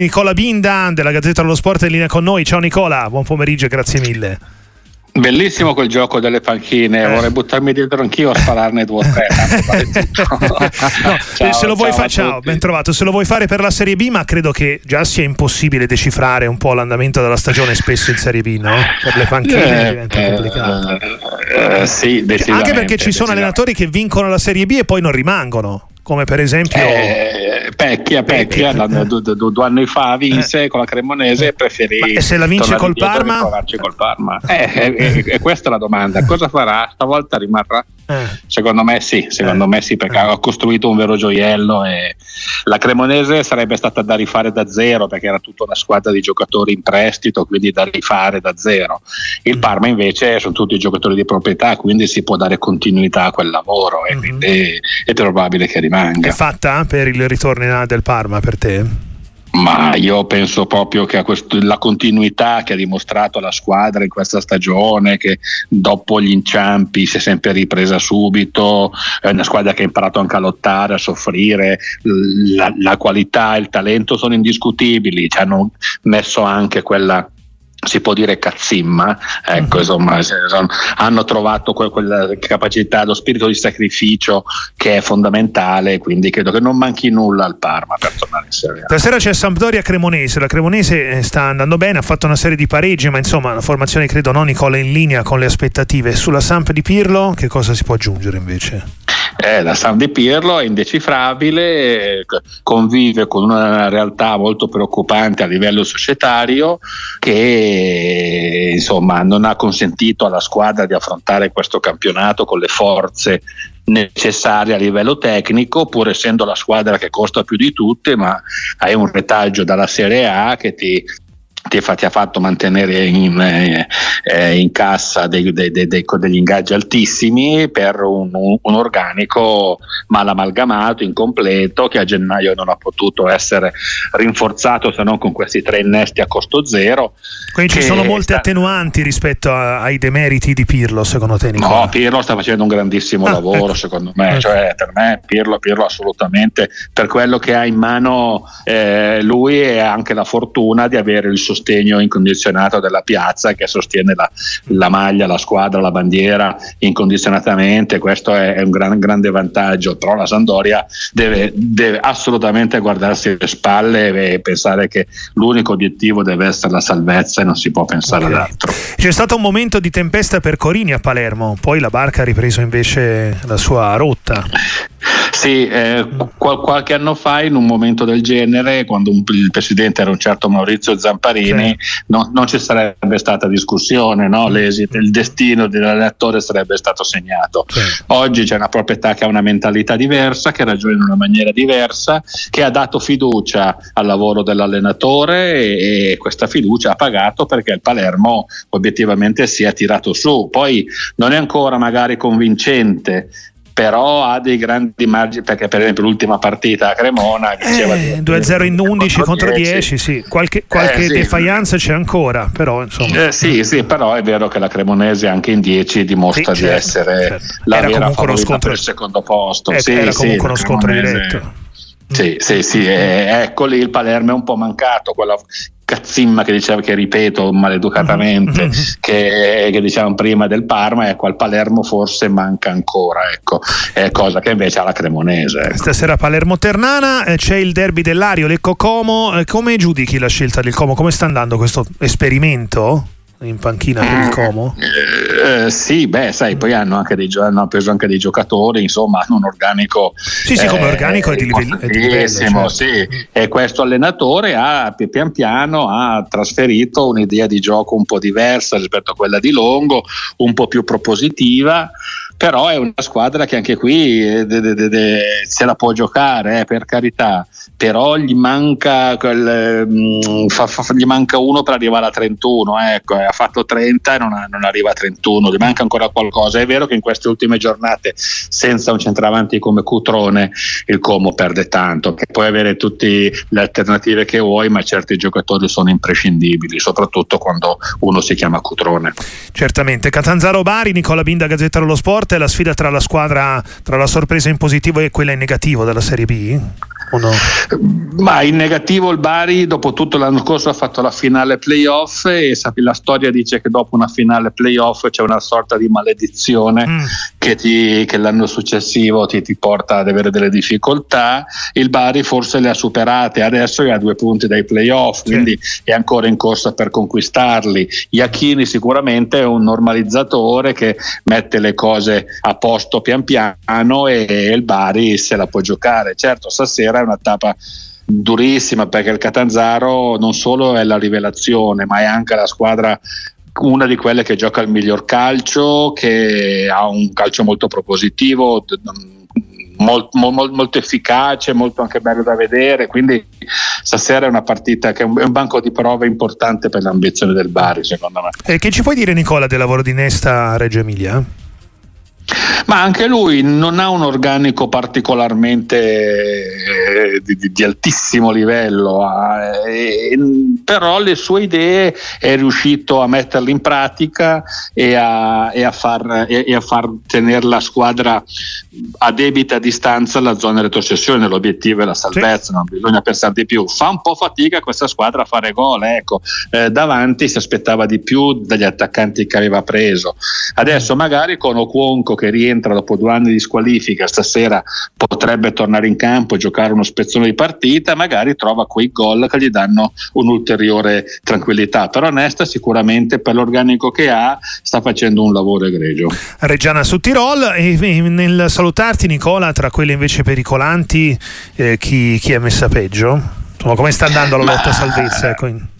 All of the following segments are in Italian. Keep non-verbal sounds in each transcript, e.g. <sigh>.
Nicola Binda della Gazzetta dello Sport in linea con noi. Ciao Nicola, buon pomeriggio e grazie mille. Bellissimo quel gioco delle panchine, eh. vorrei buttarmi dietro anch'io a spararne due o tre. <laughs> no, <laughs> se lo vuoi fare, ciao, ben trovato. Se lo vuoi fare per la Serie B, ma credo che già sia impossibile decifrare un po' l'andamento della stagione spesso in Serie B, no? Per le panchine eh, diventa complicato. Eh, sì, Anche perché ci sono allenatori che vincono la Serie B e poi non rimangono come per esempio eh, Pecchia, Pecchia due, due, due, anni fa vinse eh. con la Cremonese e preferì e se la vince col Parma? col Parma eh, e, e, questa è la domanda cosa farà? stavolta rimarrà? Eh. Secondo me sì, secondo eh. me sì, perché ha costruito un vero gioiello e la Cremonese sarebbe stata da rifare da zero perché era tutta una squadra di giocatori in prestito, quindi da rifare da zero. Il mm. Parma invece sono tutti giocatori di proprietà, quindi si può dare continuità a quel lavoro e mm-hmm. quindi è probabile che rimanga. È fatta per il ritorno del Parma per te? Ma io penso proprio che questo, la continuità che ha dimostrato la squadra in questa stagione, che dopo gli inciampi si è sempre ripresa subito, è una squadra che ha imparato anche a lottare, a soffrire, la, la qualità e il talento sono indiscutibili, ci hanno messo anche quella si può dire cazzimma, ecco, uh-huh. insomma, hanno trovato que- quella capacità, lo spirito di sacrificio che è fondamentale, quindi credo che non manchi nulla al Parma per tornare in Serie A. Stasera c'è Sampdoria Cremonese, la Cremonese eh, sta andando bene, ha fatto una serie di pareggi, ma insomma la formazione credo non Nicola in linea con le aspettative. Sulla Samp di Pirlo che cosa si può aggiungere invece? Eh, la San Di Pirlo è indecifrabile, convive con una realtà molto preoccupante a livello societario che insomma non ha consentito alla squadra di affrontare questo campionato con le forze necessarie a livello tecnico, pur essendo la squadra che costa più di tutte, ma hai un retaggio dalla Serie A che ti ti, ti ha fatto mantenere in, eh, eh, in cassa dei, dei, dei, degli ingaggi altissimi per un, un, organico mal amalgamato, incompleto, che a gennaio non ha potuto essere rinforzato se non con questi tre innesti a costo zero. Quindi ci sono molte sta... attenuanti rispetto a, ai demeriti di Pirlo, secondo te? Nicola? No, Pirlo sta facendo un grandissimo ah, lavoro, ecco. secondo me. Ecco. Cioè, per me, Pirlo, Pirlo, assolutamente, per quello che ha in mano eh, lui e anche la fortuna di avere il sostegno incondizionato della piazza che sostiene la, la maglia, la squadra, la bandiera incondizionatamente. Questo è, è un gran, grande vantaggio. Però la Sandoria deve, deve assolutamente guardarsi le spalle e pensare che l'unico obiettivo deve essere la salvezza e non si può pensare okay. ad altro. C'è stato un momento di tempesta per Corini a Palermo, poi la barca ha ripreso invece la sua rotta. Sì, eh, qual- qualche anno fa in un momento del genere, quando un, il presidente era un certo Maurizio Zamparini, sì. no, non ci sarebbe stata discussione, no? L'esito, il destino dell'allenatore sarebbe stato segnato. Sì. Oggi c'è una proprietà che ha una mentalità diversa, che ragiona in una maniera diversa, che ha dato fiducia al lavoro dell'allenatore e, e questa fiducia ha pagato perché il Palermo obiettivamente si è tirato su. Poi non è ancora magari convincente però ha dei grandi margini perché per esempio l'ultima partita a Cremona diceva eh, 2-0 in 11 contro 10, 10 sì. qualche, qualche eh, sì. defianza c'è ancora però insomma eh, sì sì però è vero che la Cremonese anche in 10 dimostra sì, certo, di essere certo. la era vera favorita scontro, per il secondo posto eh, sì, era comunque uno scontro diretto sì, sì, sì, eh, ecco lì il Palermo è un po' mancato, quella cazzimma che diceva che ripeto maleducatamente mm-hmm. che, che, dicevamo prima del Parma ecco al Palermo forse manca ancora ecco è cosa che invece ha la Cremonese ecco. stasera Palermo Ternana eh, c'è il derby dell'Ario Lecco Como eh, come giudichi la scelta del Como come sta andando questo esperimento in panchina per il Como? Eh, eh, sì, beh, sai, poi hanno, anche dei, hanno preso anche dei giocatori, insomma, hanno un organico. Sì, sì, come eh, organico è di livello. È di livello certo. sì. E questo allenatore ha pian piano ha trasferito un'idea di gioco un po' diversa rispetto a quella di Longo, un po' più propositiva però è una squadra che anche qui eh, de, de, de, se la può giocare, eh, per carità, però gli manca, quel, mh, mm, fa, fa, gli manca uno per arrivare a 31, eh, ecco, ha fatto 30 e non, ha, non, arriva a 31, gli manca ancora qualcosa. È vero che in queste ultime giornate, senza un centravanti come Cutrone, il Como perde tanto, che puoi avere tutte le alternative che vuoi, ma certi giocatori sono imprescindibili, soprattutto quando uno si chiama Cutrone. Certamente. Catanzaro Bari, Nicola Binda, Gazzetta dello Sport forte la sfida tra la squadra, tra la sorpresa in positivo e quella in negativo della Serie B? no? Ma in negativo il Bari dopo tutto l'anno scorso ha fatto la finale playoff e la storia dice che dopo una finale playoff c'è una sorta di maledizione mm. Che, ti, che, l'anno successivo ti, ti, porta ad avere delle difficoltà. Il Bari forse le ha superate, adesso è a due punti dai playoff, sì. quindi è ancora in corsa per conquistarli. Iachini sicuramente è un normalizzatore che mette le cose a posto pian piano e, e il Bari se la può giocare. Certo, stasera è una tappa durissima perché il Catanzaro non solo è la rivelazione ma è anche la squadra una di quelle che gioca il miglior calcio, che ha un calcio molto propositivo, molto, molto, molto efficace, molto anche bello da vedere. Quindi stasera è una partita che è un, banco di prove importante per l'ambizione del Bari, secondo me. E che ci puoi dire, Nicola, del lavoro di Nesta a Reggio Emilia? Ma anche lui non ha un organico particolarmente eh, di, di, altissimo livello, eh, però le sue idee è riuscito a metterle in pratica e a, e a, far, e, e a far, tenere la squadra a debita distanza alla zona retrocessione. L'obiettivo è la salvezza, sì. non bisogna pensare di più. Fa un po' fatica questa squadra a fare gol, ecco. eh, davanti si aspettava di più dagli attaccanti che aveva preso. Adesso magari con Ocuonco che rientra dopo due anni di squalifica, stasera potrebbe tornare in campo e giocare uno spezzone di partita, magari trova quei gol che gli danno un'ulteriore tranquillità. Però Nesta sicuramente per l'organico che ha sta facendo un lavoro egregio. Reggiana su Tirol e nel salutarti Nicola, tra quelle invece pericolanti, eh, chi, chi, è messa peggio? come sta andando la lotta Ma... salvezza? Ecco.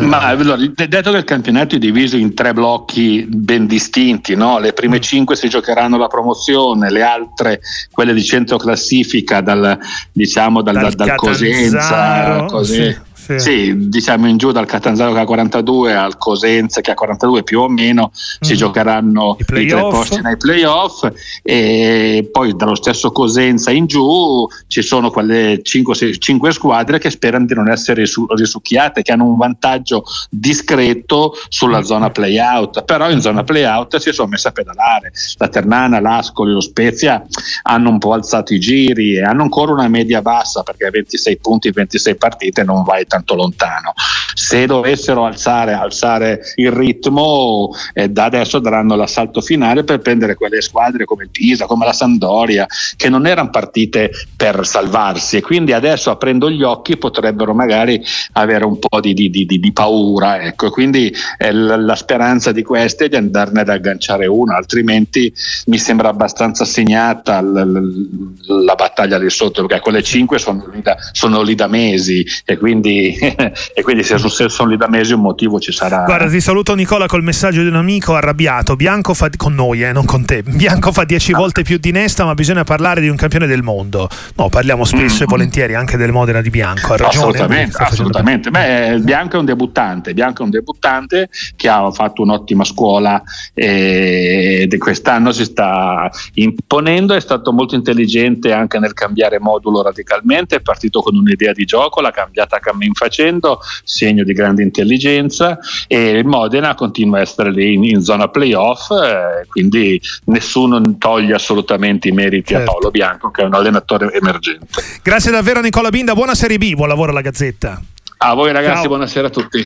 Ma allora, detto che il campionato è diviso in tre blocchi ben distinti, no? le prime mm. cinque si giocheranno la promozione, le altre, quelle di centro classifica, dal, diciamo dal, dal, dal Cosenza, così. Sì sì. sì. diciamo in giù dal Catanzaro che ha 42 al Cosenza che ha 42 più o meno mm. si giocheranno i, i tre posti nei playoff e poi dallo stesso Cosenza in giù ci sono quelle 5, 5 squadre che sperano di non essere risucchiate, che hanno un vantaggio discreto sulla mm. zona playout, però in zona playout si sono messe a pedalare. La Ternana, l'Ascoli, lo Spezia hanno un po' alzato i giri e hanno ancora una media bassa perché a 26 punti, 26 partite non vai tanto lontano. Se dovessero alzare, alzare il ritmo, eh, da adesso daranno l'assalto finale per prendere quelle squadre come il Pisa, come la Sandoria, che non erano partite per salvarsi e quindi adesso aprendo gli occhi potrebbero magari avere un po' di, di, di, di paura. Ecco. Quindi eh, la, la, speranza di queste è di andarne ad agganciare una, altrimenti mi sembra abbastanza segnata l, l, la battaglia lì sotto, perché quelle cinque sono lì da, sono lì da mesi e quindi <laughs> e quindi se, sono lì da mesi un motivo ci sarà. Guarda, ti saluto Nicola col messaggio di un amico arrabbiato. Bianco fa con noi, eh, non con te. Bianco fa dieci ah. volte più di Nesta, ma bisogna parlare di un campione del mondo. No, parliamo spesso mm. e volentieri anche del Modena di Bianco. Ha ragione. Assolutamente, assolutamente. Beh, Bianco è un debuttante, Bianco è un debuttante che ha fatto un'ottima scuola e quest'anno si sta imponendo, è stato molto intelligente anche nel cambiare modulo radicalmente, è partito con un'idea di gioco, l'ha cambiata a cammin facendo, segno di grande intelligenza e il Modena continua a essere lì in, in zona playoff, eh, quindi nessuno toglie assolutamente i meriti certo. a Paolo Bianco che è un allenatore emergente. Grazie davvero Nicola Binda, buona Serie B, buon lavoro alla Gazzetta. A voi ragazzi, Ciao. buonasera a tutti.